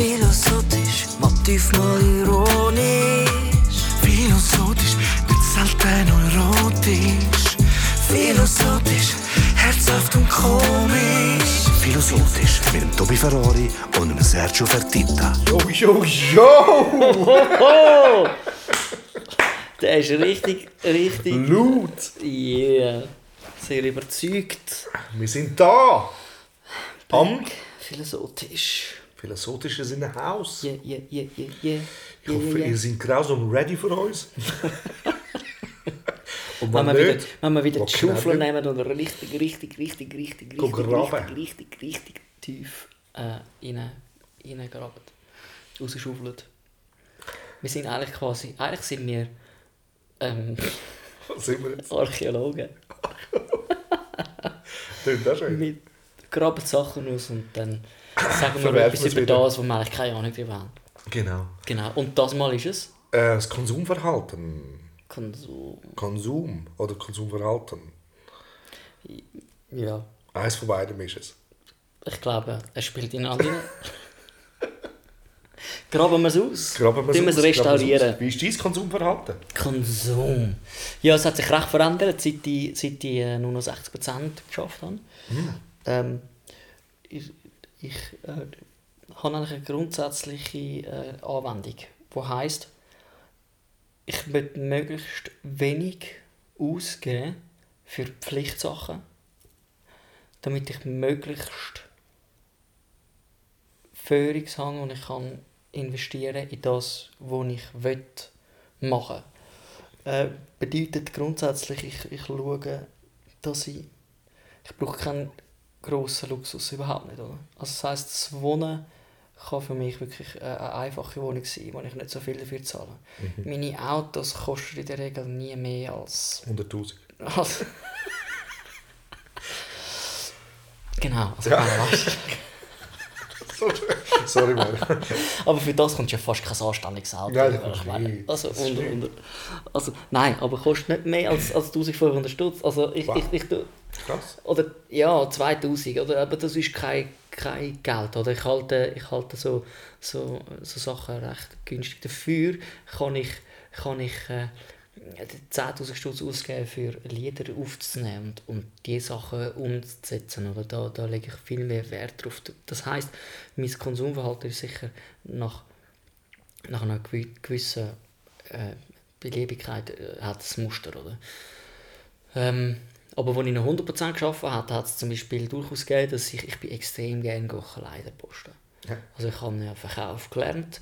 Philosophisch, Motiv mal ironisch. Philosophisch, nicht selten erotisch. Philosophisch, herzhaft und komisch. Philosophisch mit dem Tobi Ferrari und dem Sergio Fertitta. Jo, jo, jo! Der ist richtig, richtig. Laut! Yeah. Sehr überzeugt. Wir sind da! Am Philosophisch. Philosophische in Haus. Yeah, yeah, yeah, yeah, yeah. Ich hoffe, ihr seid grausam ready für uns. Und Wenn wenn wir wieder, nicht, wenn wir wieder die Schaufel nehmen und richtig, richtig, richtig, richtig, richtig, richtig, richtig, richtig tief äh, rein, reingraben. Rausschaufelt. Wir sind eigentlich quasi, eigentlich sind wir ähm, Was sind wir jetzt? Archäologen. Tönt das schön. Wir graben Sachen aus und dann sagen wir etwas über wieder. das, wo wir eigentlich keine Ahnung drüber haben. Genau. Genau. Und das Mal ist es Äh, das Konsumverhalten. Konsum. Konsum oder Konsumverhalten. Ja, Eins von beidem ist es. ich glaube, es spielt in anderen. Graben wir es aus? Graben wir es restaurieren? Wie ist dein Konsumverhalten? Konsum. Ja, es hat sich recht verändert, seit ich, seit ich äh, nur noch 60% geschafft habe. Ähm, ich ich äh, habe eine grundsätzliche äh, Anwendung, die heisst, ich möchte möglichst wenig ausgeben für Pflichtsachen, damit ich möglichst Führungs habe und ich kann investieren in das, was ich will machen. Äh, bedeutet grundsätzlich, ich, ich schaue, dass ich, ich brauche keinen grossen Luxus überhaupt nicht. Oder? Also das heisst, das Wohnen kann für mich wirklich äh, eine einfache Wohnung sein, wo ich nicht so viel dafür zahle. Meine Autos kosten in der Regel nie mehr als... 100'000. als genau, also Ja. Last. Sorry, Mann. Aber für das kommt ja fast kein anständiges Auto. Nein, das Ich meine, also, nicht. unter, also, nein, aber kostet nicht mehr als, als 1500 Stutz. Also ich, Wow. ich, ich, Krass. oder ja, 2000, oder? aber das ist kein, kein Geld. Oder? Ich halte, ich halte so, so, so Sachen recht günstig. Dafür kann ich, kann ich äh, 10'000 Stutz ausgeben für Lieder aufzunehmen und, und diese Sachen umzusetzen. Oder? Da, da lege ich viel mehr Wert drauf. Das heisst, mein Konsumverhalten ist sicher nach, nach einer gewi- gewissen äh, Beliebigkeit äh, hat es Muster. Oder? Ähm, aber als ich noch 100% gearbeitet habe, hat es zum Beispiel durchaus gegeben, dass ich, ich bin extrem gerne Kleider posten. Ja. Also ich habe ja Verkauf gelernt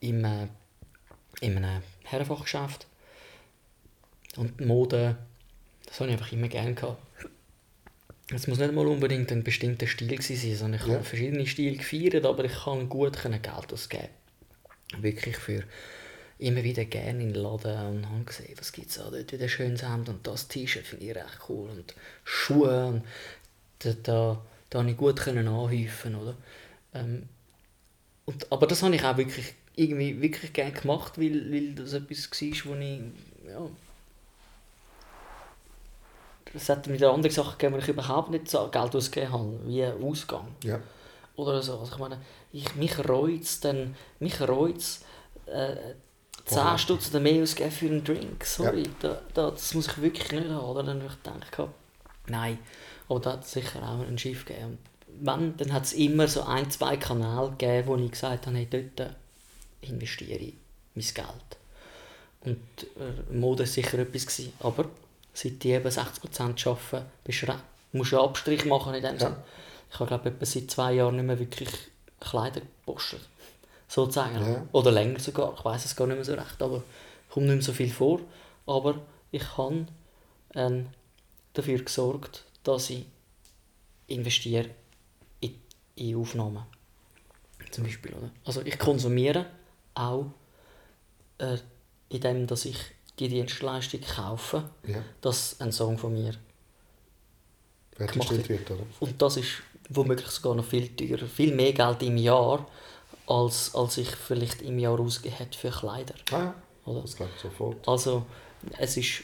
im, äh, in einem Herrenfachgeschäft. Und Mode, das habe ich einfach immer gerne gehabt. Es muss nicht mal unbedingt ein bestimmter Stil gewesen sein, sondern ich Ja. habe verschiedene Stile gefeiert, aber ich kann gut Geld ausgeben. Wirklich für immer wieder gerne in den Laden und habe gesehen, was gibt es da, dort wieder schönes Hemd und das T-Shirt finde ich recht cool und Schuhe und da, da, da habe ich gut anhäufen, oder? Ähm, und, aber das habe ich auch wirklich irgendwie wirklich gerne gemacht, weil, weil das etwas war, wo ich ja, es hat mir andere Sachen gegeben, wo ich überhaupt nicht so Geld ausgegeben habe, wie Ausgang Ja. oder so. Also ich meine, ich, mich reut's dann, mich reut's, äh, 10 Wow. Stutz oder mehr ausgeben für einen Drink, sorry, da, da, das muss ich wirklich nicht haben. Oder? Dann habe ich gedacht, nein, aber da hat es sicher auch ein Schiff gegeben. Wenn, dann hat es immer so ein, zwei Kanäle gegeben, wo ich gesagt habe, hey, dort investiere ich mein Geld. Und äh, Mode war sicher etwas. Gewesen. Aber seit ich eben 60% arbeite, bist du musst du einen Abstrich machen in dem Ja. Sinne. Ich habe glaube etwa seit zwei Jahren nicht mehr wirklich Kleider gepostet. Sozusagen. Ja. Oder länger sogar. Ich weiß es gar nicht mehr so recht. Aber kommt nicht mehr so viel vor. Aber ich habe ähm, dafür gesorgt, dass ich investiere in, in Aufnahmen. Zum Beispiel. Oder? Also ich konsumiere auch äh, indem dass ich die Dienstleistung kaufe, Ja. dass ein Song von mir Gemacht wird, oder? und das ist womöglich sogar noch viel teurer, viel mehr Geld im Jahr, als, als ich vielleicht im Jahr ausgegeben hätte für Kleider. Ah. Oder? Das glaube ich sofort. Also es ist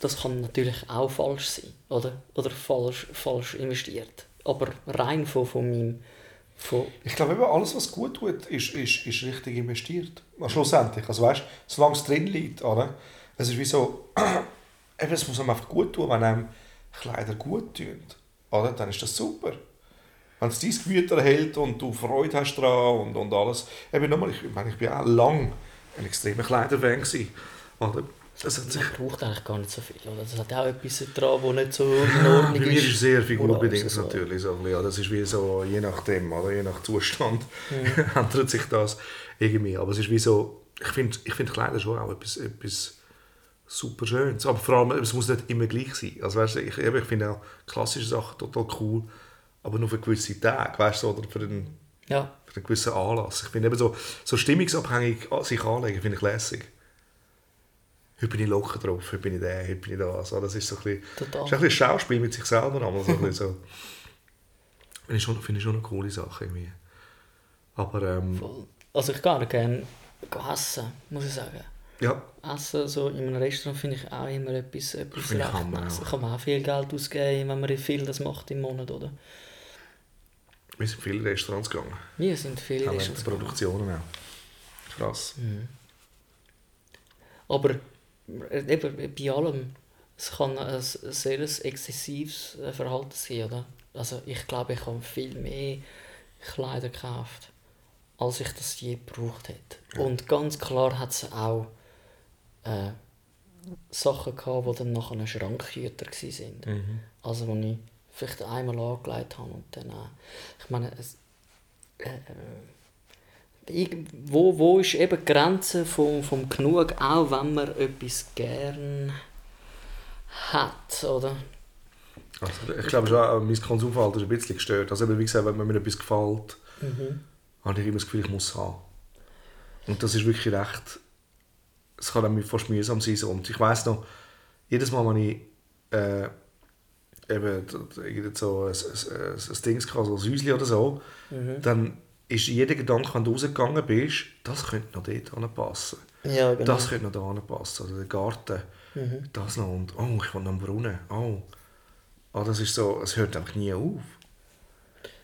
das kann natürlich auch falsch sein, oder? Oder falsch, falsch investiert. Aber rein von, von, meinem, Von, Ich glaube, alles, was gut tut, ist, ist, ist richtig investiert. Schlussendlich. Also weißt, solange es drin liegt, oder? Es ist wie so, es muss einem einfach gut tun, wenn einem Kleider gut tun. Oder? Dann ist das super. Wenn es dein Gemüt erhält und du Freude hast daran und, und alles. Eben nochmal, ich, meine, ich bin auch lang ein extremer Kleiderfan gewesen. Oder? Das hat sich man braucht eigentlich gar nicht so viel. Oder? Das hat auch etwas dran, das nicht so in Ordnung Bei mir ist es sehr figurbedingt so. natürlich. So. Ja, das ist wie so, je nachdem, oder? je nach Zustand ändert sich das irgendwie. Aber es ist wie so, ich finde ich find Kleider schon auch etwas, etwas super Schönes. Aber vor allem, es muss nicht immer gleich sein. Also, weißt ich, ich finde auch klassische Sachen total cool, aber nur für gewisse Tage, weißt du, oder für einen, Ja, für einen gewissen Anlass. Ich finde eben so, so stimmungsabhängig sich anlegen, finde ich lässig. Heute bin ich locker drauf, heute bin ich der, heute bin ich das. Also, das ist so ein bisschen, Total. ist ein bisschen Schauspiel mit sich selber. Aber so ein bisschen so. Finde ich, schon, finde ich schon eine coole Sache irgendwie. Aber ähm. Also ich gehe auch gerne essen, muss ich sagen. ja, Essen so in einem Restaurant finde ich auch immer etwas, etwas recht Hammer, nice. ja. Kann man auch viel Geld ausgeben, wenn man viel das macht im Monat, oder? wir sind in viele Restaurants gegangen. Wir sind viele Auch Restaurants. während der Produktionen auch. Krass. Aber äh, eben, bei allem, es kann ein sehr exzessives äh, Verhalten sein, oder? Also ich glaube, ich habe viel mehr Kleider gekauft, als ich das je gebraucht hätte. Und ganz klar hat es auch äh, Sachen gehabt, die dann nachher ein Schrankhüter waren. Also wo ich vielleicht einmal angelegt habe und dann auch, ich meine, es, äh, wo, wo ist eben die Grenze vom, vom Genug, auch wenn man etwas gern hat, oder? Also, ich glaube schon, äh, mein Konsumverhalten ist ein bisschen gestört. Also, eben, wie gesagt, wenn mir etwas gefällt, habe ich immer das Gefühl, ich muss es haben. Und das ist wirklich recht. Es kann einem fast mühsam sein. Und ich weiss noch, jedes Mal, wenn ich äh, eben so ein, ein, ein, ein Ding hatte, so ein Häuschen oder so, dann ist jeder Gedanke, wenn du rausgegangen bist, das könnte noch dort anpassen. Ja, genau. Das könnte noch da anpassen. Oder der Garten. Das noch. Und oh, ich will noch einen Brunnen. Oh. Ah, das ist so, es hört einfach nie auf.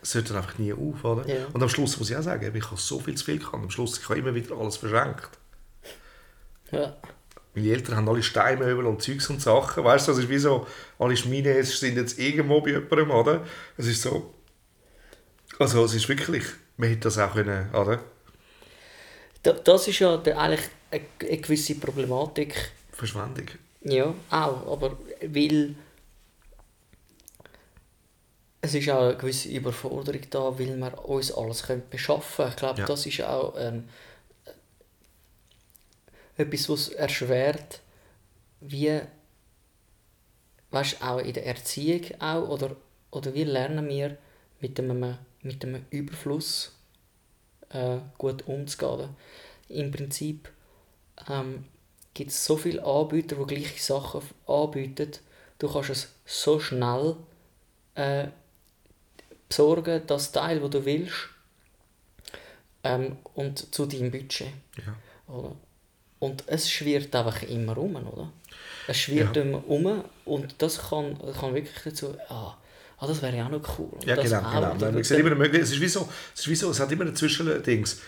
Es hört dann einfach nie auf, oder? Ja. Und am Schluss muss ich auch sagen, ich habe so viel zu viel gehabt. Am Schluss, ich habe immer wieder alles verschenkt. Ja. Meine Eltern haben alle Steinmöbel und Zeugs und Sachen. Weißt du, das ist wie so, alle Schmines sind jetzt irgendwo bei jemandem, oder? Es ist so. Also, es ist wirklich, man hätte das auch können, oder? Da, das ist ja eigentlich eine, eine gewisse Problematik. Verschwendung. Ja, auch. Aber weil es ist auch eine gewisse Überforderung da, weil wir uns alles können beschaffen können. Ich glaube, Ja. das ist auch ähm, etwas, was erschwert, wie weißt, auch in der Erziehung auch, oder, oder wie lernen wir mit einem, mit einem Überfluss äh, gut umzugehen. Im Prinzip ähm, gibt es so viele Anbieter, die gleiche Sachen anbieten. Du kannst es so schnell äh, besorgen, das Teil, das du willst, ähm, und zu deinem Budget. Ja. Oder? Und es schwirrt einfach immer um, oder? Es schwirrt Ja. immer um und das kann, kann wirklich dazu, ah, ah das wäre ja auch noch cool. Ja, genau. genau. oder? Man sieht immer Möglichkeit. Es ist wie so, es ist wie so, es hat immer ein Zwischendings.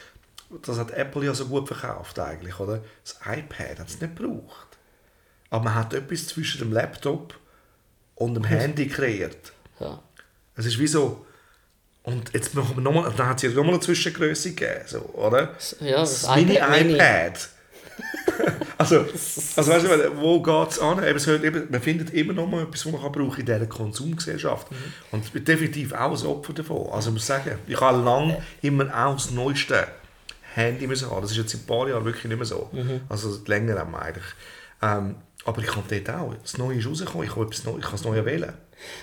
Das hat Apple ja so gut verkauft eigentlich, oder? Das iPad hat es nicht gebraucht. Aber man hat etwas zwischen dem Laptop und dem Handy kreiert. Ja. Es ist wie so, und jetzt machen wir nochmal, dann hat es ja nochmal eine Zwischengröße gegeben, so, oder? Ja, das, das iPad Mini. Mini-iPad. Also, also weißt du, wo geht es an? Eben, man findet immer noch mal etwas, was man brauchen in dieser Konsumgesellschaft. Und ich bin definitiv auch ein Opfer davon. Also ich muss sagen, ich habe lange immer auch das neueste Handy müssen haben. Das ist jetzt in ein paar Jahren wirklich nicht mehr so. Also länger haben wir eigentlich. Ähm, aber ich kann dort auch. Das Neue ist rausgekommen, ich kann, etwas Neues, ich kann das Neue wählen.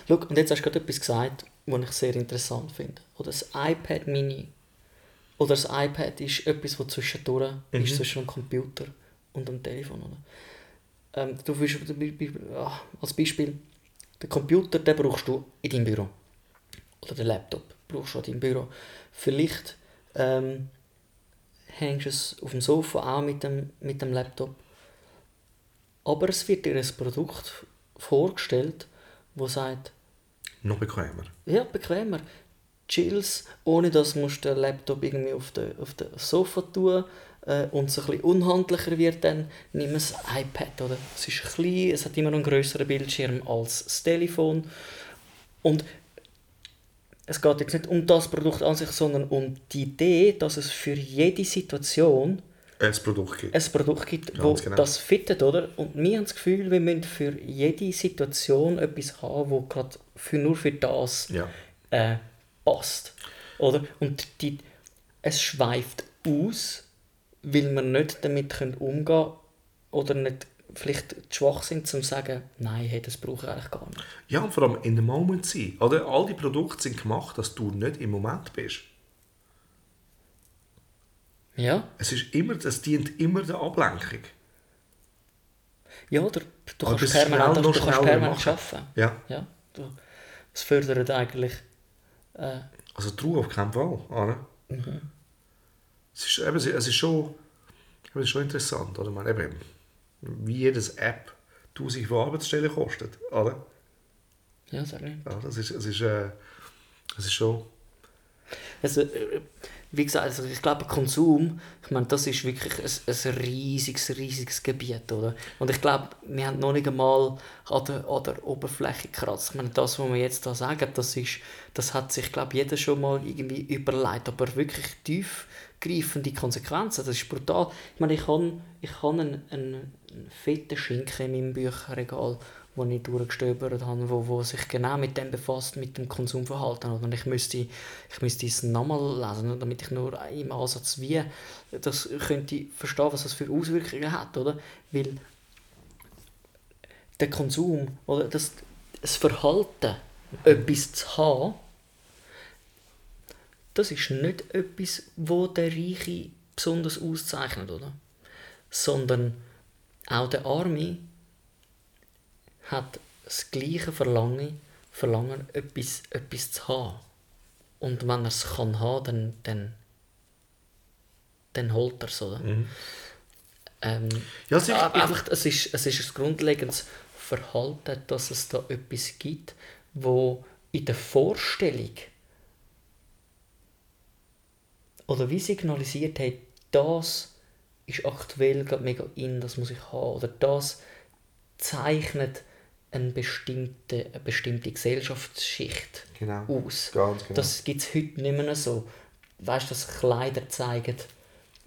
Schau, und jetzt hast du gerade etwas gesagt, was ich sehr interessant finde. Oder das iPad Mini. Oder das iPad ist etwas, das zwischendurch ist, zwischen einem Computer und einem Telefon. Oder? Ähm, du willst, du bi- bi- ah, als Beispiel, den Computer den brauchst du in deinem Büro. Oder den Laptop brauchst du in deinem Büro. Vielleicht ähm, hängst du es auf dem Sofa auch mit dem, mit dem Laptop. Aber es wird dir ein Produkt vorgestellt, das sagt, Noch bequemer. ja, bequemer. chillst, ohne dass du den Laptop irgendwie auf den, auf den Sofa tun äh, und es ein bisschen unhandlicher wird, dann nimm ein iPad. Oder? Es ist klein, es hat immer noch einen größeren Bildschirm als das Telefon. Und es geht jetzt nicht um das Produkt an sich, sondern um die Idee, dass es für jede Situation ein Produkt gibt. ein Produkt gibt, das genau. das fittet, oder? Und wir haben das Gefühl, wir müssen für jede Situation etwas haben, wo gerade für, nur für das Ja. äh, passt. Oder? Und die, es schweift aus, weil wir nicht damit können umgehen können oder nicht vielleicht zu schwach sind, um zu sagen, nein, hey, das brauche ich eigentlich gar nicht. Ja, und vor allem in the moment sein. Oder? All die Produkte sind gemacht, dass du nicht im Moment bist. Ja, Es, ist immer, es dient immer der Ablenkung. ja oder du Aber kannst das permanent, du kannst permanent arbeiten. Ja. Ja, du, es fördert eigentlich äh, Also true auf keinen Fall. Oder? Es, ist, eben, es ist schon, es ist schon interessant. Oder? Ich meine, eben, wie jedes App 1000 von Arbeitsstellen kostet. Oder? ja, sag nicht. Ja, das ist, es ist, äh, es ist schon... Also, äh, wie gesagt, also ich glaube, Konsum, ich meine, das ist wirklich ein, ein riesiges, riesiges Gebiet, oder? Und ich glaube, wir haben noch nicht einmal an der, an der Oberfläche gekratzt. Ich meine, das, was wir jetzt da sagen, das, ist, das hat sich, glaube jeder schon mal irgendwie überlegt, aber wirklich tiefgreifende Konsequenzen, das ist brutal. Ich meine, ich habe ich einen, einen, einen fetten Schinken in meinem Bücherregal, wo ich durchgestöbert habe, wo, wo sich genau mit dem befasst, mit dem Konsumverhalten. Und ich müsste, ich müsste es nochmal lesen, damit ich nur im Ansatz wie das könnte verstehen, was das für Auswirkungen hat, oder? Weil der Konsum oder das, das Verhalten, etwas zu haben, das ist nicht etwas, wo der Reiche besonders auszeichnet, oder? Sondern auch der Arme hat das gleiche Verlangen, Verlangen etwas, etwas zu haben. Und wenn er es kann haben, dann, dann, dann holt er es, oder? Ähm, Ja, es ist- einfach, es ist, es ist ein grundlegendes Verhalten, dass es da etwas gibt, wo in der Vorstellung oder wie signalisiert hat, das ist aktuell gerade mega in, das muss ich haben, oder das zeichnet eine bestimmte, eine bestimmte Gesellschaftsschicht Genau. aus. Ganz genau. Das gibt es heute nicht mehr so. Weißt du, dass Kleider zeigen,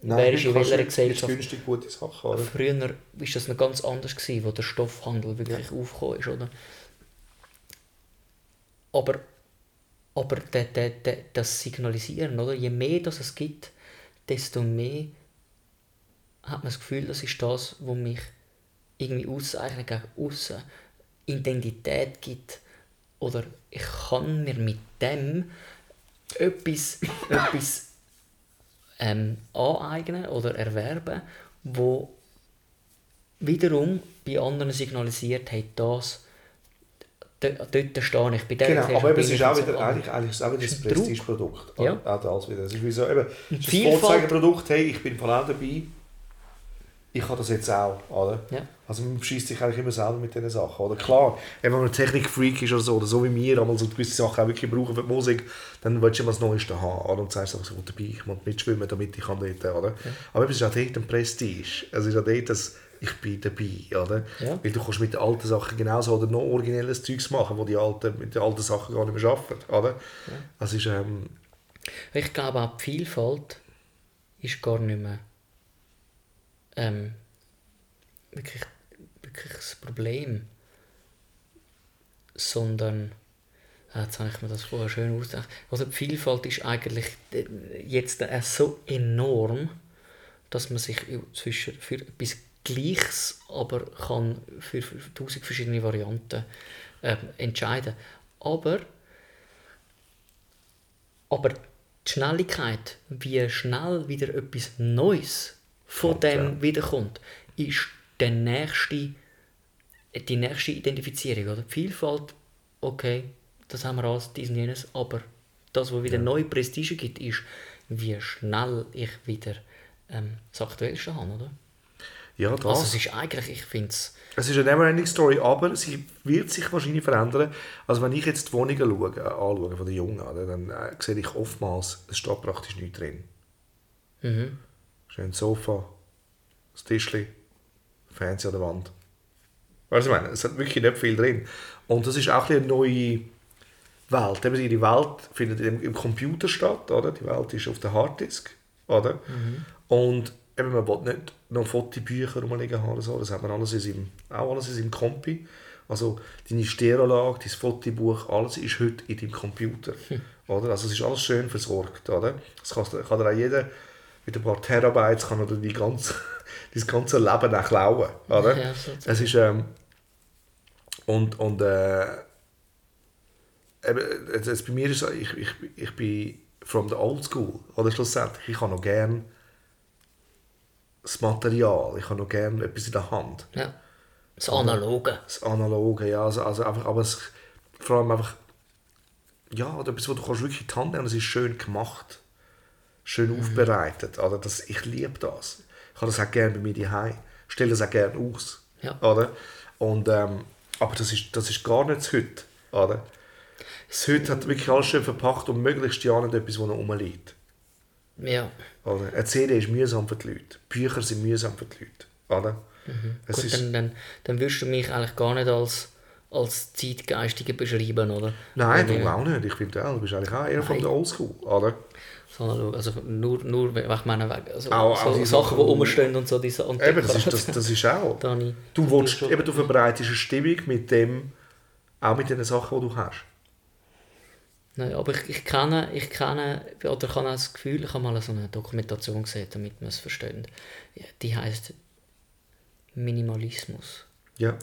Nein, wer ist in welcher Gesellschaft. günstig gute Sachen, oder? Früher war das noch ganz anders, gewesen, wo der Stoffhandel wirklich aufgekommen ist, oder? Aber, aber der, der, der, das Signalisieren, oder? Je mehr das es gibt, desto mehr hat man das Gefühl, das ist das, was mich irgendwie auszeichnet gegen außen, Identität gibt. Oder ich kann mir mit dem etwas, etwas ähm, aneignen oder erwerben, wo wiederum bei anderen signalisiert hat, das dort, stehe ich. Bei der Genau, aber eben, es ist auch wieder, so eigentlich, eigentlich ist es auch wieder Druck. Prestigeprodukt. Ja. Auch das wieder. Es ist wie so, eben, es ist ein Vielfalt- Vorzeigeprodukt, hey, ich bin voll auch dabei. Ich habe das jetzt auch, oder? Ja. Also man schießt sich eigentlich immer selber mit diesen Sachen, oder? Klar, wenn man ein Technikfreak ist oder so, oder so wie wir, einmal so gewisse Sachen auch wirklich brauchen für die Musik, dann willst du immer das Neueste haben, oder? Und sagst, ich will dabei, ich muss mitschwimmen, damit ich kann dort, oder? Aber eben, es ist auch dort ein Prestige. Es ist auch dort, dass ich bin dabei, oder? Ja. Weil du kannst mit den alten Sachen genauso oder noch originelles Zeugs machen, wo die alten, mit den alten Sachen gar nicht mehr arbeiten, oder? Das ist, ähm, Ich glaube auch, die Vielfalt ist gar nicht mehr ähm, wirklich, wirklich das Problem. Sondern, ah, jetzt habe ich mir das vorher schön ausgedacht, also die Vielfalt ist eigentlich äh, jetzt äh, so enorm, dass man sich zwischen für etwas Gleiches, aber kann für, tausend verschiedene Varianten ähm, entscheiden. Aber aber die Schnelligkeit, wie schnell wieder etwas Neues von Kommt, dem ja. wiederkommt, ist der nächste, die nächste Identifizierung. Oder? Die Vielfalt, okay, das haben wir alles, dies und jenes, aber das, was wieder neue Prestige gibt, ist, wie schnell ich wieder ähm, das Aktuellste habe. Oder? Ja, das. Also es ist eigentlich, ich finde es... Es ist eine never-ending Story, aber sie wird sich wahrscheinlich verändern. Also wenn ich jetzt die Wohnungen schaue, äh, anschaue von den Jungen, dann äh, sehe ich oftmals, es steht praktisch nichts drin. Mhm. Schön Sofa, das Tischli, Fernseher an der Wand. Weißt du, was ich meine? Es hat wirklich nicht viel drin. Und das ist auch ein eine neue Welt. Eben, ihre Welt findet im, Computer statt, oder? Die Welt ist auf der Harddisk, oder? Und eben, man will nicht noch Fotobücher rumliegen haben oder so. Das hat man alles in seinem, auch alles in seinem Kompi. Also deine Stereolage, dein Fotobuch, alles ist heute in deinem Computer. Oder? Also es ist alles schön versorgt. Oder? Das kann, kann dir auch jeder mit ein paar Terabytes kann er die ganze, dein ganze Leben auch klauen. Oder? Ja, es ist ähm, und, und äh, eben, jetzt, bei mir ist es, ich, ich, ich bin from the old school. Oder schlussendlich, ich habe noch gern das Material, ich habe noch gern etwas in der Hand. Ja. Das Analoge. Das Analoge, ja, also, also einfach, aber es, vor allem einfach, ja, etwas, wo du kannst wirklich in die Hand nehmen und es ist schön gemacht, schön aufbereitet, oder das, ich liebe das. Ich habe das auch gerne bei mir daheim, stelle das auch gerne aus, Ja. oder? Und, ähm, aber das ist, das ist gar nicht das Heute, oder? Das Heute hat wirklich alles schön verpackt und möglichst ja nicht etwas, das noch rumliegt. Ja. Oder? Eine CD ist mühsam für die Leute, Bücher sind mühsam für die Leute, oder? Es Gut, ist, dann, dann, dann würdest du mich eigentlich gar nicht als, als Zeitgeistige beschreiben, oder? Nein, du auch nicht. Ich finde du bist eigentlich auch eher von Nein. der Oldschool, oder? So analog. Also nur, nur ich meine, also Auch- auch so die Sachen, die rumstehen und so, diese und Eben, das ist, das, das ist auch. Da habe ich- Du, willst, eben, du verbreitest eine Stimmung mit dem, auch mit den Sachen, die du hast. Nein, aber ich, ich kenne, ich kenne, oder ich habe auch das Gefühl, ich habe mal so eine Dokumentation gesehen, damit man es versteht. Die heißt Minimalismus. Ja.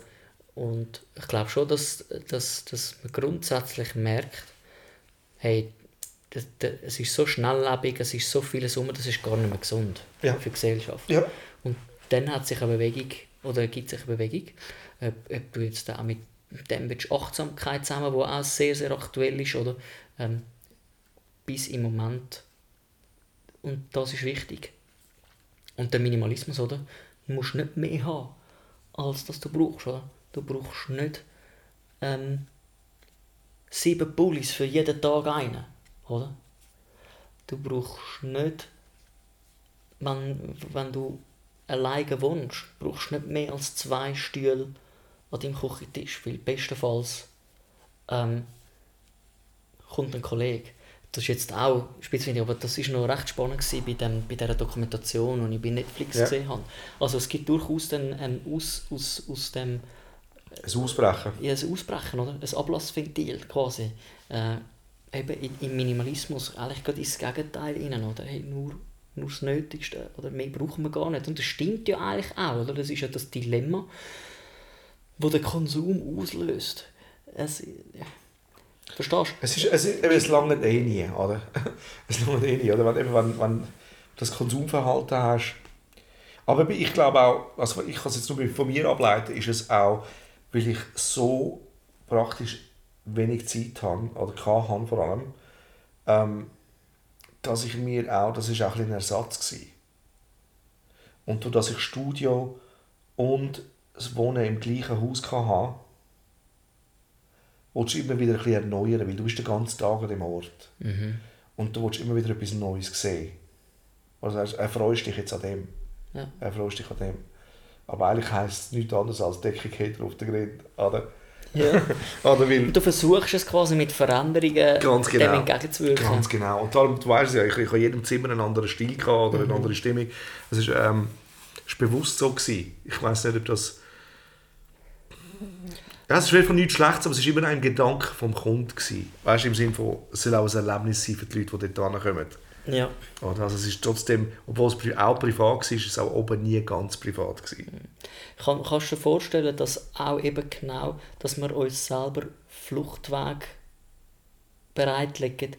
Und ich glaube schon, dass, dass, dass man grundsätzlich merkt, hey, das, das, es ist so schnelllebig, es ist so vieles um, das ist gar nicht mehr gesund Ja. für die Gesellschaft. Ja. Und dann hat sich eine Bewegung, oder gibt sich eine Bewegung, ob, ob du jetzt auch mit dem willst, Achtsamkeit zusammen, wo auch sehr, sehr aktuell ist, oder? Ähm, bis im Moment. Und das ist wichtig. Und der Minimalismus, oder? Du musst nicht mehr haben, als das du brauchst, oder? Du brauchst nicht ähm, sieben Pullis für jeden Tag einen, oder? Du brauchst nicht, wenn, wenn du alleine wohnst, brauchst du nicht mehr als zwei Stühle an deinem Küchentisch, weil bestenfalls ähm, kommt ein Kollege. Das ist jetzt auch speziell, aber das ist noch recht spannend bei, dem, bei dieser Dokumentation, die ich bei Netflix Ja. gesehen habe. Also es gibt durchaus dann ein aus, aus, aus dem Ein Ausbrechen. ja, ein Ausbrechen, oder? Ein Ablassventil quasi. Äh, eben in- im Minimalismus eigentlich gerade ins Gegenteil rein, oder? Hey, nur, nur das Nötigste, oder mehr brauchen wir gar nicht. Und das stimmt ja eigentlich auch, oder? Das ist ja das Dilemma, wo der Konsum auslöst. Es, ja. Verstehst du? Es, ist, es, ist, es langt eh nie, oder? Es langt eh nie, oder? Wenn, wenn, wenn du das Konsumverhalten hast. Aber ich glaube auch, also ich kann es jetzt nur von mir ableiten, ist es auch, weil ich so praktisch wenig Zeit habe, oder kann haben vor allem, ähm, dass ich mir auch, das ist auch ein Ersatz gewesen. Und durch dass ich Studio und das Wohnen im gleichen Haus haben willst du immer wieder ein bisschen erneuern, weil du bist den ganzen Tag an dem Ort. Und du willst immer wieder etwas Neues sehen. Also er- erfreust dich jetzt an dem. Ja. Erfreust dich an dem. Aber eigentlich heisst es nichts anderes als Deckung hinter auf der Grind. Oder? Ja. Oder weil, Du versuchst es quasi mit Veränderungen Ganz dem genau. entgegenzuwirken. Ganz genau. Und darum, du weißt ja, ich, ich habe in jedem Zimmer einen anderen Stil gehabt oder eine andere Stimmung. Es ist, ähm, ist bewusst so gewesen. Ich weiß nicht, ob das... Ja, es ist von nichts Schlechtes, aber es war immer ein Gedanke vom Kunden. Gewesen. Weißt du, im Sinne von, es soll auch ein Erlebnis sein für die Leute, die dort kommen. Ja. Oder? Also es ist trotzdem, obwohl es auch privat war, ist es auch oben nie ganz privat. Gewesen. Kann, kannst du dir vorstellen, dass auch eben genau, dass wir uns selber Fluchtweg bereitlegen,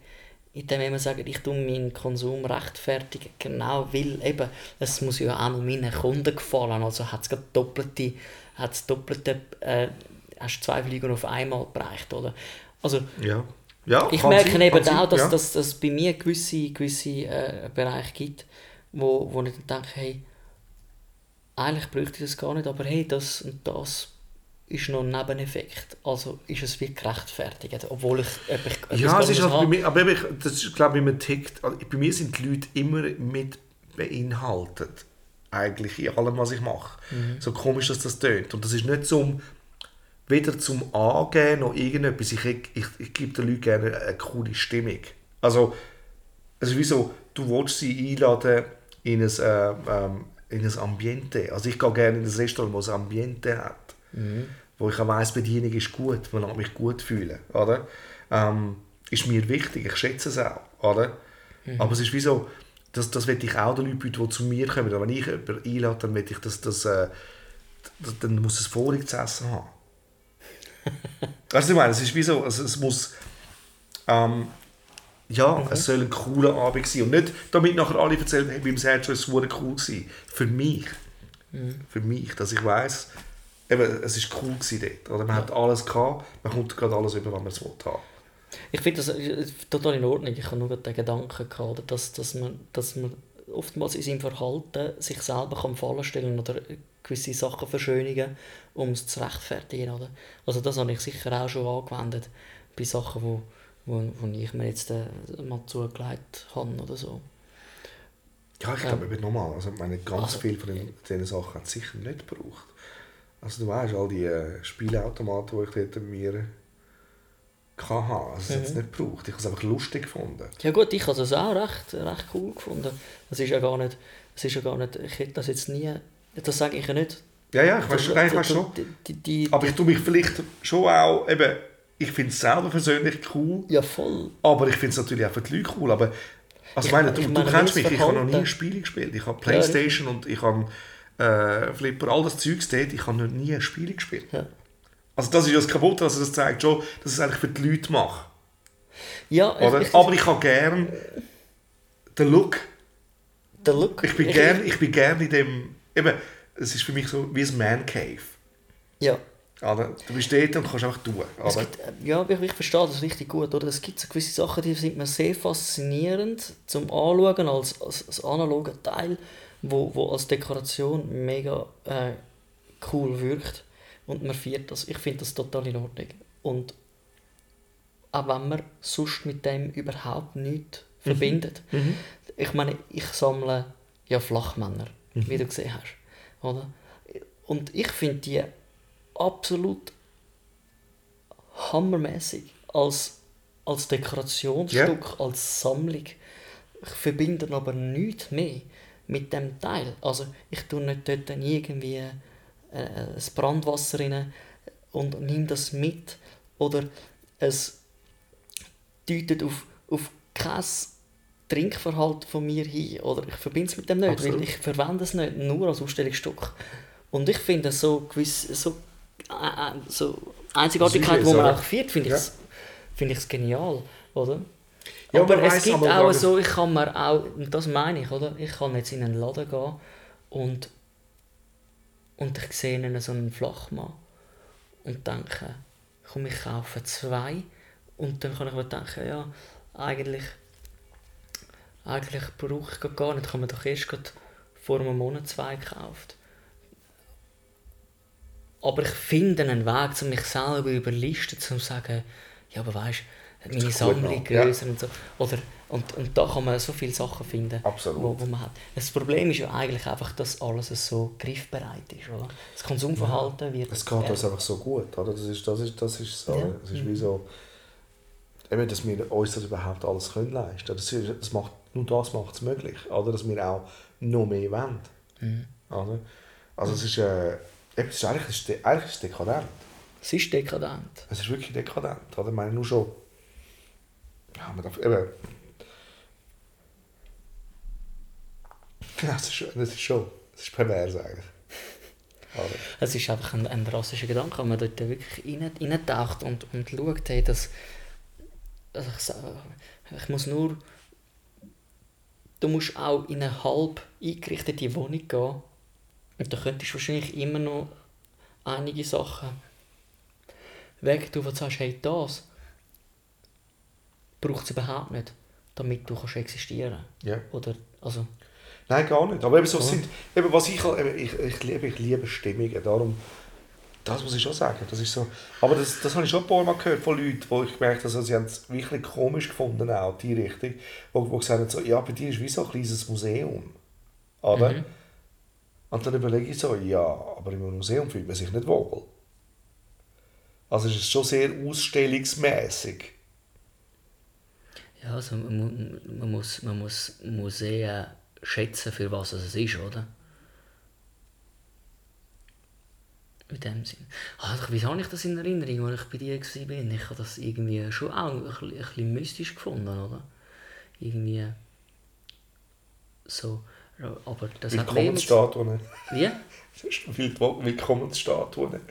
indem wir sagen, ich tue meinen Konsum rechtfertigen, genau weil eben, es muss ja auch meinen Kunden gefallen, also hat es doppelte, hat's doppelte, äh, hast zwei Flieger auf einmal bereicht, oder? Also Ja. Ja, ich merke sein, eben auch, dass, ja. dass, dass es bei mir gewisse, gewisse äh, Bereiche gibt, wo, wo ich dann denke, hey, eigentlich bräuchte ich das gar nicht, aber hey, das und das ist noch ein Nebeneffekt. Also ist es wie gerechtfertigt, obwohl ich etwas Ja, es ist halt bei mir, aber ich- das ist, glaube ich, man tickt. Also, Bei mir sind die Leute immer mit beinhaltet. Eigentlich in allem, was ich mache. So komisch, dass das tönt. Und das ist nicht zum, weder zum Angehen noch irgendetwas. Ich, ich, ich, ich gebe den Leuten gerne eine coole Stimmung. Also, es ist wie so, du willst sie einladen in ein, äh, ähm, in ein Ambiente. Also ich gehe gerne in ein Restaurant, das ein Ambiente hat. Wo ich auch weiss, die Bedienung ist gut, man lässt mich gut fühlen. Oder? Ähm, ist mir wichtig, ich schätze es auch. Oder? Aber es ist wie so, das, das will ich auch den Leuten bieten, die zu mir kommen. Und wenn ich jemanden einlade, dann will ich, dass das, äh, dann muss es Vorlieg zu essen haben. weißt du, ich meine, es ist wie so, also es muss, ähm, ja, es soll ein cooler Abend sein. Und nicht, damit nachher alle erzählen, hey, beim Sergio ist es cool gewesen. Für mich. Für mich, dass ich weiss, eben, es ist cool gewesen dort. Oder man hat alles gehabt, man kommt gerade alles über, was man es will haben. Ich finde das äh, total in Ordnung. Ich habe nur den Gedanken gehabt, dass, dass, man, dass man oftmals in seinem Verhalten sich selber kann fallen stellen oder gewisse Sachen verschönigen, um es zu rechtfertigen. Oder? Also das habe ich sicher auch schon angewendet bei Sachen, wo, wo, wo ich mir jetzt äh, mal zugelegt habe oder so. Ja, ich glaube eben nochmal, also ich meine, ganz Also, viel von den, diesen Sachen hat es sicher nicht gebraucht. Also du weißt, all die äh, Spielautomaten, die ich dort mir hatte, also das hat es nicht gebraucht. Ich habe es einfach lustig gefunden. Ja gut, ich habe das auch recht, recht cool gefunden. Das ist ja gar nicht, das ist ja gar nicht, ich hätte das jetzt nie, das sage ich ja nicht. Ja, ja, ich weiß schon, nein, ich weiß schon. Die, die, Aber ich tue mich vielleicht schon auch, eben, ich finde es selber persönlich cool, ja voll. aber ich finde es natürlich auch für die Leute cool. Aber, also Ich- meine, du, ich du meine, kennst wenn mich, ich habe noch nie Verhalten- Spiele gespielt. Ich habe Playstation und ich habe äh, Flipper, all das Zeugs dort, ich habe noch nie ein Spiel gespielt. Ja. Also das ist ja das Kaputte, also das zeigt schon, dass es eigentlich für die Leute mache. Ja, ich, ich, Aber ich habe gern den Look. der Look. Ich bin gern, ich bin gern in dem, eben, es ist für mich so wie ein Man Cave. Ja. Oder? Du bist dort und kannst einfach tun. Oder? gibt, äh, ja, ich, ich verstehe das richtig gut. Oder? Es gibt so gewisse Sachen, die sind mir sehr faszinierend zum Anschauen als, als, als analoger Teil, wo, wo als Dekoration mega äh, cool wirkt. Und man feiert das. Ich finde das total in Ordnung. Und auch wenn man sonst mit dem überhaupt nichts verbindet. Ich meine, ich sammle ja Flachmänner, wie du gesehen hast. Oder? Und ich finde die absolut hammermäßig als, als Dekorationsstück, als Sammlung. Ich verbinde aber nichts mehr mit dem Teil. Also ich tue nicht dort irgendwie äh, das Brandwasser rein und nehme das mit oder es deutet auf, auf kein Trinkverhalten von mir hin oder ich verbinde es mit dem nicht, Absolut. weil ich verwende es nicht nur als Ausstellungsstück. Und ich finde so gewiss, so, äh, äh, so Einzigartigkeit, die man auch feiert, finde ich es finde ich's genial, oder? Ja, aber es gibt auch so, ich kann mir auch, und das meine ich, oder? Ich kann jetzt in einen Laden gehen und, und ich sehe einen so einen Flachmann und denke, komm, ich kaufe zwei und dann kann ich mir denken, ja, eigentlich, eigentlich brauche ich gar nicht, ich habe mir doch erst vor einem Monat zwei gekauft. Aber ich finde einen Weg, um mich selber überlisten, um zu sagen, ja, aber weißt du, meine Sammlung noch, ja. größer und so. Oder, und, und da kann man so viele Sachen finden, Absolut. Wo, wo man hat. Das Problem ist ja eigentlich einfach, dass alles so griffbereit ist. Oder? Das Konsumverhalten wird... Es geht uns einfach so gut, oder? Das ist, das ist, das ist so. Ja. Es ist wie so, eben, dass wir uns das überhaupt alles können leisten. Das, ist, das macht, nur das macht es möglich, oder? Dass wir auch noch mehr wollen. Oder? Also es ist, äh, eben, es ist eigentlich, eigentlich ist es dekadent. Es ist dekadent. Es ist wirklich dekadent, oder? Ich meine, nur schon, ja, man darf, eben, ja, es ist, schon- das ist schon, es ist pervers eigentlich. Es ist einfach ein, ein rassischer Gedanke, wenn man dort wirklich rein- reintaucht und, und schaut, hey, dass, also ich, ich muss nur, du musst auch in eine halb eingerichtete Wohnung gehen und da könntest du wahrscheinlich immer noch einige Sachen weg, du, wo du sagst, hey, das braucht es überhaupt nicht, damit du kannst existieren Ja. Oder, also, Nein, gar nicht. Aber eben so sind, eben was ich, ich, ich, liebe, ich liebe Stimmungen, darum, das muss ich schon sagen. Das ist so, aber das, das habe ich schon ein paar Mal gehört von Leuten, wo ich gemerkt habe, also, sie haben es wirklich komisch gefunden, auch die Richtung, wo, wo gesagt haben, so, ja, bei dir ist wie so ein kleines Museum. Oder? Mhm. Und dann überlege ich so, ja, aber im Museum fühlt man sich nicht wohl. Also es ist schon sehr ausstellungsmäßig. Ja, also man, man, muss, man muss Museen schätzen, für was es ist, oder? In dem Sinn. Also, wieso habe ich das in Erinnerung, als ich bei dir war? Ich habe das irgendwie schon auch ein bisschen, ein bisschen mystisch gefunden, oder? Irgendwie so. Aber das Willkommensstatuen. Wie? Willkommensstatuen.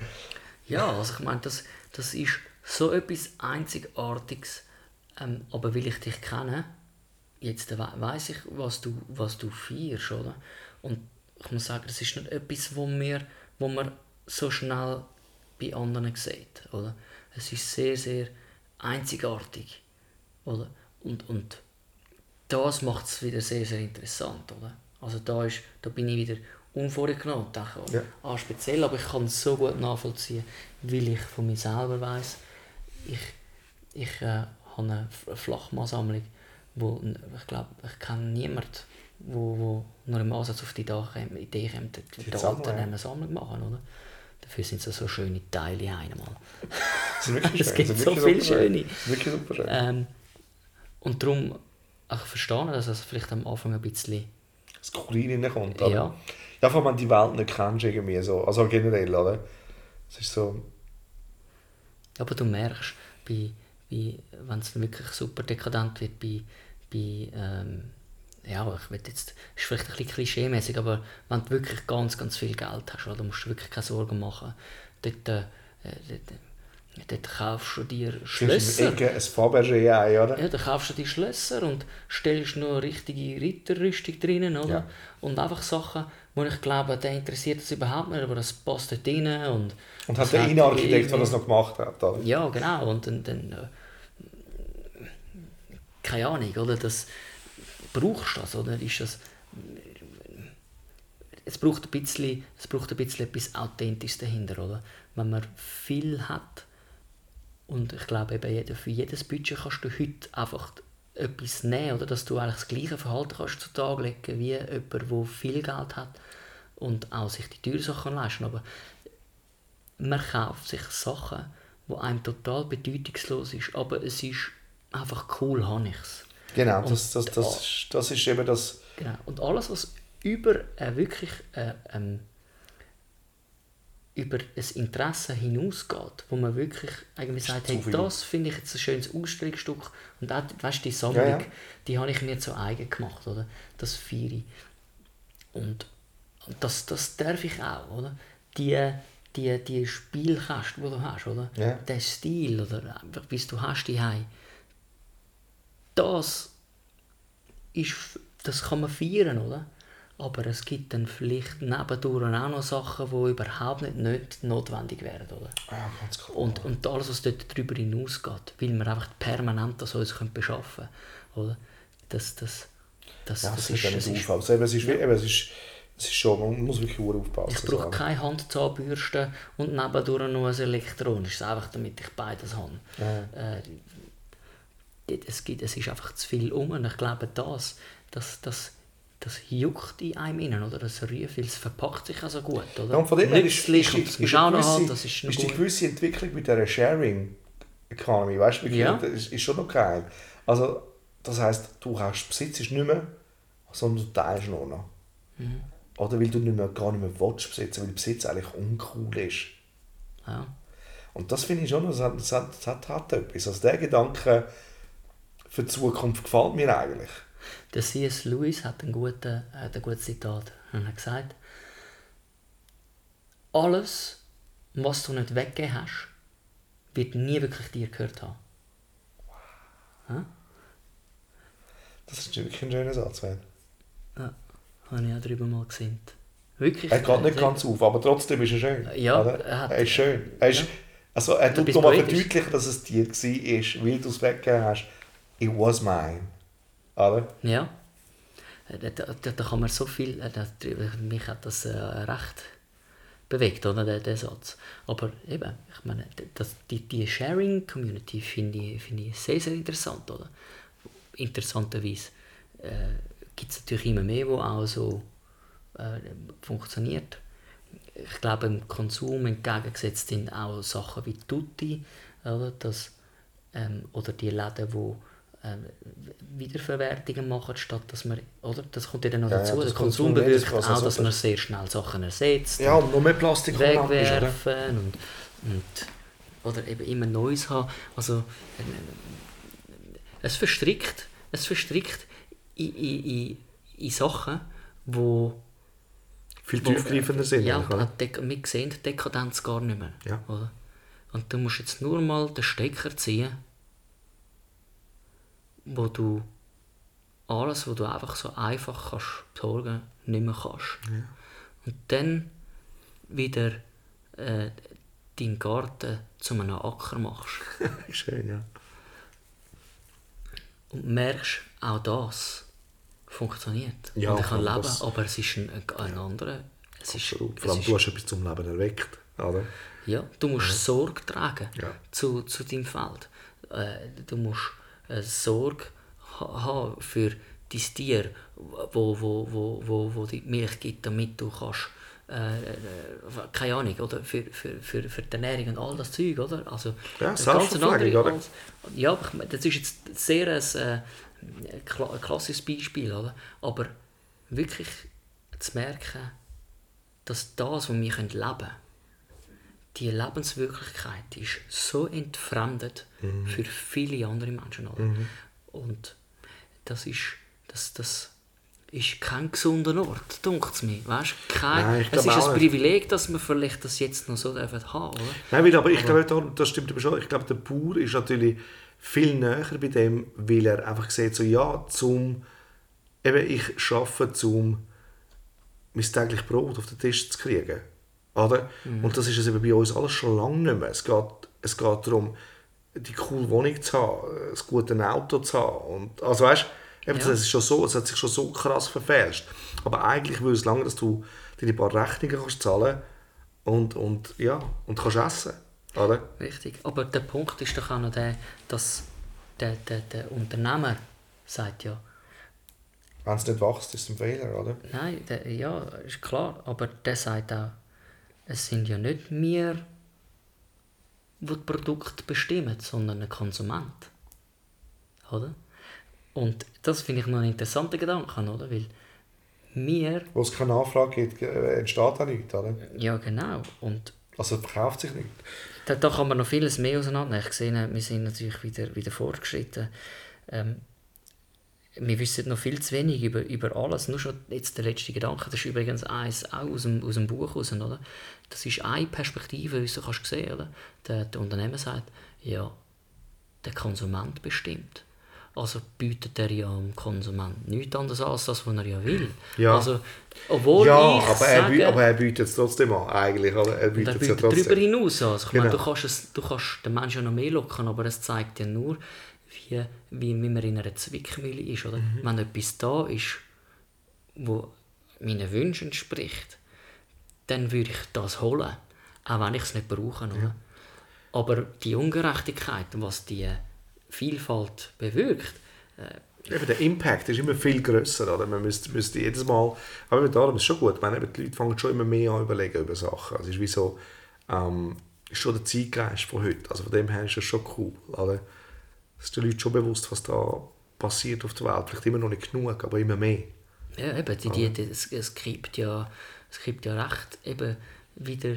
Ja, also ich meine, das, das ist so etwas Einzigartiges. Ähm, aber weil ich dich kenne, jetzt we weiß ich, was du, was du feierst, oder? Und ich muss sagen, das ist nicht etwas, wo, mir, wo man so schnell bei anderen sieht, oder? Es ist sehr, sehr einzigartig, oder? Und, und das macht es wieder sehr, sehr interessant, oder? Also da, ist, da bin ich wieder unvorgenommen denke, Ja. ah, speziell, aber ich kann es so gut nachvollziehen, weil ich von mir selber weiß, ich, ich äh, habe eine F- Flachmannsammlung, wo ich glaube, ich kenne niemanden, wo, wo nur im Ansatz auf die Idee käme die Die Daten Sammlung, ja. eine Sammlung machen, oder? Dafür sind so, so schöne Teile einmal. Es gibt so viele schöne. Wirklich super schön. Ähm, und darum, ich verstehe, dass es vielleicht am Anfang ein bisschen, Das Skurril reinkommt. oder? ja, allem, wenn die Welt nicht kennst, irgendwie so. Also generell, oder? Es ist so... aber du merkst, bei, bei, wenn es wirklich super dekadent wird, bei, bei ähm, ja, ich will jetzt, ist vielleicht ein bisschen klischee-mäßig, aber wenn du wirklich ganz, ganz viel Geld hast, oder, musst du wirklich keine Sorgen machen. Dort, äh, dort, dort kaufst du dir Schlösser. Ecke ein Fabergé ein, oder? Ja, dann kaufst du die Schlösser und stellst noch eine richtige Ritterrüstung drinnen, oder? Ja. Und einfach Sachen, wo ich glaube, der interessiert das überhaupt nicht, aber das passt dort rein und... Und hat der Innenarchitekt, der das noch gemacht hat, oder? Ja, genau, und dann... dann äh, keine Ahnung, oder? Das, brauchst du das, oder? Ist das... Es braucht ein bisschen, es braucht ein bisschen etwas Authentisches dahinter, oder? Wenn man viel hat, und ich glaube, eben für jedes Budget kannst du heute einfach etwas nehmen, oder dass du eigentlich das gleiche Verhalten kannst zu Tag legen wie jemand, der viel Geld hat und auch sich die teuren Sachen leisten Aber man kauft sich Sachen, die einem total bedeutungslos ist, aber es ist einfach cool, habe ich es. Genau, das, das, das, da- ist, das ist eben das... Genau. Und alles, was über äh, wirklich äh, ähm, über ein Interesse hinausgeht, wo man wirklich irgendwie sagt, hey, das finde ich jetzt ein schönes Ausstellungsstück und auch, weißt, die Sammlung, Ja, ja. die habe ich mir zu eigen gemacht, oder? Das feiere. Und, und das, das darf ich auch, oder? Die, die, die Spielkäste, die du hast, oder? Ja. Der Stil, oder wie du hast die das ist, das kann man feiern, oder? Aber es gibt dann vielleicht nebendurch auch noch Sachen, die überhaupt nicht, nicht notwendig wären, oder? Ja, ganz klar. Und, und alles, was dort darüber hinausgeht, weil wir einfach permanent das uns können beschaffen können, oder? Das, das, das, ja, das das ist ja das nicht ist. Also eben, es, ist, eben, es, ist, es ist schon, man muss wirklich aufpassen. ich brauche so. keine Handzahnbürste und nebendurch noch ein elektronisches, einfach damit ich beides habe. Ja. Äh, es, gibt, es ist einfach zu viel um und ich glaube, das, das, das, das juckt in einem innen, oder? Das Rufe, weil es verpackt sich also gut, oder? Ja, und von dem her ist, ist, ist, ist, auch gewisse, das ist ist die gewisse Entwicklung mit dieser Sharing Economy, weißt du, Ja. das ist, ist schon noch geil. Also, das heisst, du hast besitzt nicht mehr, sondern du teilst nur noch. Mhm. Oder weil du nicht mehr, gar nicht mehr willst besitzen, weil Besitz eigentlich uncool ist. Ja. Und das finde ich schon, das hat, das hat, das hat, hat etwas. Also der Gedanke für die Zukunft gefällt mir eigentlich. Der C.S. Lewis hat ein gutes, hat ein gutes Zitat. Er hat gesagt, alles, was du nicht weggegeben hast, wird nie wirklich dir gehört haben. Das ist wirklich ein schöner Satz. Ja, habe ich auch darüber mal gesehen. Wirklich. Er geht nicht äh, ganz auf, aber trotzdem ist er schön. Ja, oder? er hat- er ist schön. Er, ist, Ja. also er tut nochmal verdeutlichen, dass es dir war, weil du es weggegeben hast. It was mine. Oder? Ja. äh, da, da, da kann man so viel, äh, da, mich hat das äh, recht bewegt, oder, der, der Satz. Aber eben, ich meine, das, die, die Sharing-Community finde ich, finde ich sehr, sehr interessant, oder? Interessanterweise äh, gibt es natürlich immer mehr, wo auch so äh, funktioniert. Ich glaube, im Konsum entgegengesetzt sind auch Sachen wie Tutti, oder, das, ähm, oder die Läden, die Wiederverwertungen machen, statt dass man, oder? Das kommt ja dann noch Ja, dazu. ja, das der Konsum bewirkt auch, dass so- man sehr schnell Sachen ersetzt Ja, und noch mehr Plastik Lampe ist, wegwerfen und, und oder eben immer Neues haben. Also äh, es verstrickt, es verstrickt in, in, in, in Sachen, wo Viel tiefgreifender sind. Ja, oder? wir sehen die Dekadenz gar nicht mehr. Ja. Oder? Und du musst jetzt nur mal den Stecker ziehen, wo du alles, was du einfach so einfach kannst besorgen, nicht mehr kannst. Und dann wieder äh, deinen Garten zu einem Acker machst Schön, ja. und merkst, auch das funktioniert. Ja, und ich kann leben, das- aber es ist ein, ein anderer. Es ist, Absolut. Vor allem, ist- du hast etwas zum Leben erweckt. Oder? Ja, du musst Sorge tragen Ja. zu, zu deinem Feld. Äh, du musst Sorge ha haben für dein Tier, wo, wo, wo, wo, wo die Milch gibt, damit du kannst, äh, äh, keine Ahnung, oder? Für, für, für, für die Ernährung und all das Zeug, oder? Also, Ja, ganz andere- oder? als- Ja, das ist jetzt sehr ein, äh, klassisches Beispiel, oder? Aber wirklich zu merken, dass das, was wir leben können, die Lebenswirklichkeit ist so entfremdet Mhm. für viele andere Menschen. Oder? Und das ist, das, das ist kein gesunder Ort, denkt es mir. Weißt? Kein, Nein, es ist ein. Privileg, dass wir vielleicht das jetzt noch so dürfen haben oder? Nein, weil, aber ich glaube, da- das stimmt aber schon. Ich glaube, der Bauer ist natürlich viel näher bei dem, weil er einfach sieht, so, ja, zum, eben, ich arbeite, zum mein tägliches Brot auf den Tisch zu kriegen. Oder? Und das ist es eben bei uns alles schon lange nicht mehr. Es geht, es geht darum, die coole Wohnung zu haben, ein gutes Auto zu haben. Und, also weißt eben, Ja. das ist schon so, es hat sich schon so krass verfälscht. Aber eigentlich würde es lange, dass du deine paar Rechnungen kannst zahlen und, und, ja, und kannst essen. Oder? Richtig. Aber der Punkt ist doch auch noch der, dass der, der, der Unternehmer sagt ja, Wenn es nicht wächst, ist es ein Fehler, oder? Nein, der, ja, ist klar. Aber der sagt auch, es sind ja nicht wir, die das Produkt bestimmen, sondern ein Konsument. Oder? Und das finde ich noch einen interessanten Gedanken, oder? Weil wir, Wo es keine Nachfrage gibt, äh, entsteht auch nichts, oder? ja genau, und Also verkauft sich nicht. da, da kann man noch vieles mehr auseinander. Ich sehe, wir sind natürlich wieder, wieder fortgeschritten. Ähm, wir wissen noch viel zu wenig über, über alles. Nur schon jetzt der letzte Gedanke, das ist übrigens eins auch aus dem, aus dem Buch raus, oder? Das ist eine Perspektive, wie du kannst sehen, oder? Der, der Unternehmer sagt, ja, der Konsument bestimmt. Also bietet er ja dem Konsument nichts anderes an, als das, was er ja will. Ja. Also, obwohl ja, ich aber er, bie- sage, aber er bietet es trotzdem an, eigentlich. Oder? Er und er bietet es ja bietet darüber trotzdem. hinaus an. Also ich meine, Genau. du, kannst es, du kannst den Menschen ja noch mehr locken, aber es zeigt ja nur, wie, wie, man in einer Zwickmühle ist. Oder? Mhm. Wenn etwas da ist, wo meinen Wünschen entspricht, dann würde ich das holen, auch wenn ich es nicht brauche. Oder? Aber die Ungerechtigkeit, was die Vielfalt bewirkt, Eben, der Impact ist immer viel grösser. Oder? Man müsste, müsste jedes Mal. Aber darum ist es schon gut. Eben, die Leute fangen schon immer mehr an überlegen über Sachen. Also es ist wie so. Ähm, ist schon der Zeitgeist von heute. Also von dem her ist es schon cool. Oder? Es ist den Leuten schon bewusst, was da passiert auf der Welt. Vielleicht immer noch nicht genug, aber immer mehr. Ja, eben, die, die, es, es, gibt ja, es gibt ja recht eben wieder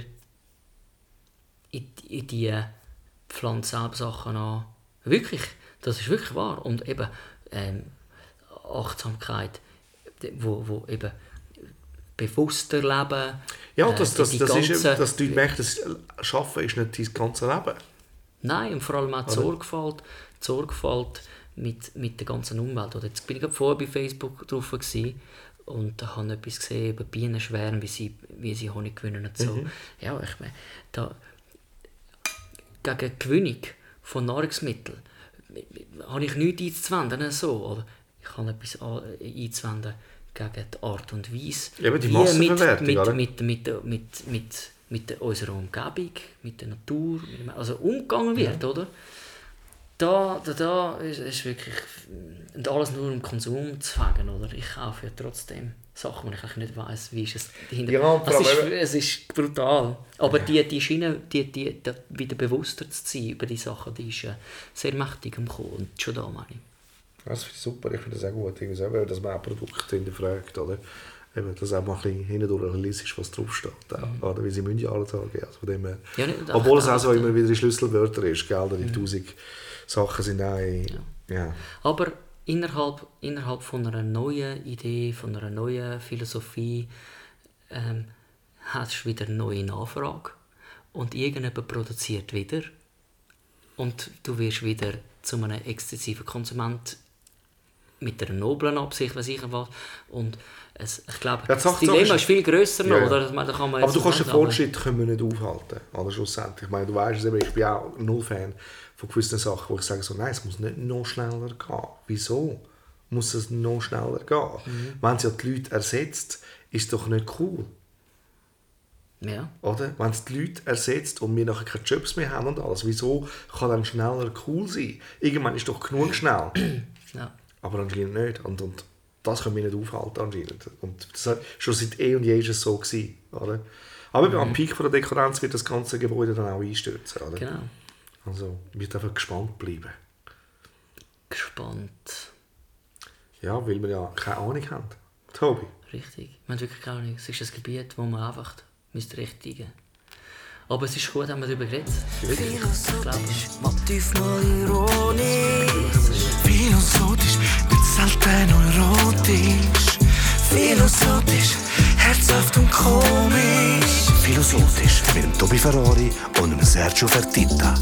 in, in die Pflanzensachen an. Wirklich, das ist wirklich wahr. Und eben ähm, Achtsamkeit, die- wo, wo eben bewusster leben. Ja, äh, das, die- das, das ist, ganzen- dass die Leute merken, dass Schaffen ist nicht dein ganze Leben. Nein, und vor allem auch die Sorgfalt, die Sorgfalt mit, mit der ganzen Umwelt. Oder jetzt bin ich gerade vorher bei Facebook drauf gewesen und da habe ich etwas gesehen über Bienenschwärme, wie sie, wie sie Honig gewinnen und so. Ja, ich meine, da, gegen die Gewinnung von Nahrungsmitteln habe ich nichts einzuwenden, so, oder? Ich habe etwas einzuwenden gegen die Art und Weise, Eben die wie mit, mit, mit, mit, mit, mit, mit unserer Umgebung, mit der Natur, also umgegangen wird, oder? Da, da, da ist, ist wirklich und alles nur im Konsum zu fangen, oder? Ich kaufe ja trotzdem Sachen, wo ich eigentlich nicht weiss, wie ist es dahinter. Ja, es, ist, es ist brutal. Aber die, die Schiene, die, die, die, wieder bewusster zu sein über die Sachen, die ist äh, sehr mächtig am Kommen. Und schon da meine ich. Das finde ich super, ich finde das auch gut, irgendwie dass man auch Produkte hinterfragt, oder? Eben, dass auch mal ein bisschen hindurch liest, was draufsteht, auch, oder? Wie sie müssen ja alle Tage, also von dem. Ja, nicht- Obwohl es auch so ach, immer wieder Schlüsselwörter ist, gell, oder die tausend Sachen sind auch, in- ja. Aber innerhalb, innerhalb von einer neuen Idee, von einer neuen Philosophie, ähm, hast du wieder eine neue Nachfrage. Und irgendjemand produziert wieder. Und du wirst wieder zu einem exzessiven Konsument mit einer noblen Absicht, weiß ich was. Und es, ich glaube, Ja, das Sache- Dilemma ist viel grösser noch, Ja, ja. oder? Meine, Aber du kannst den Fortschritt können wir nicht aufhalten, oder schlussendlich. Ich meine, du weißt es ich bin auch null Fan von gewissen Sachen, wo ich sage so, nein, es muss nicht noch schneller gehen. Wieso muss es noch schneller gehen? Mhm. Wenn es ja die Leute ersetzt, ist es doch nicht cool. Ja, Oder? Wenn es die Leute ersetzt und wir nachher keine Jobs mehr haben und alles, wieso kann dann schneller cool sein? Irgendwann ist doch genug schnell. ja. Aber anscheinend nicht. Und, und das können wir nicht aufhalten anscheinend. Und das hat, schon seit eh und je ist es so gewesen, oder? Aber Mhm. am Peak von der Dekadenz wird das ganze Gebäude dann auch einstürzen, oder? genau. Also, wir einfach gespannt bleiben. Gespannt. Ja, weil wir ja keine Ahnung haben. Tobi. Richtig. Wir haben wirklich keine Ahnung. Es ist ein Gebiet, wo man einfach müsste richtigen Aber es ist gut, haben wir darüber geredet. Ich glaube, Motiv mal ironisch Philosophisch, mit selten erotisch Philosophisch, herzhaft und komisch Philosophisch mit Tobi Ferrari und Sergio Fertitta.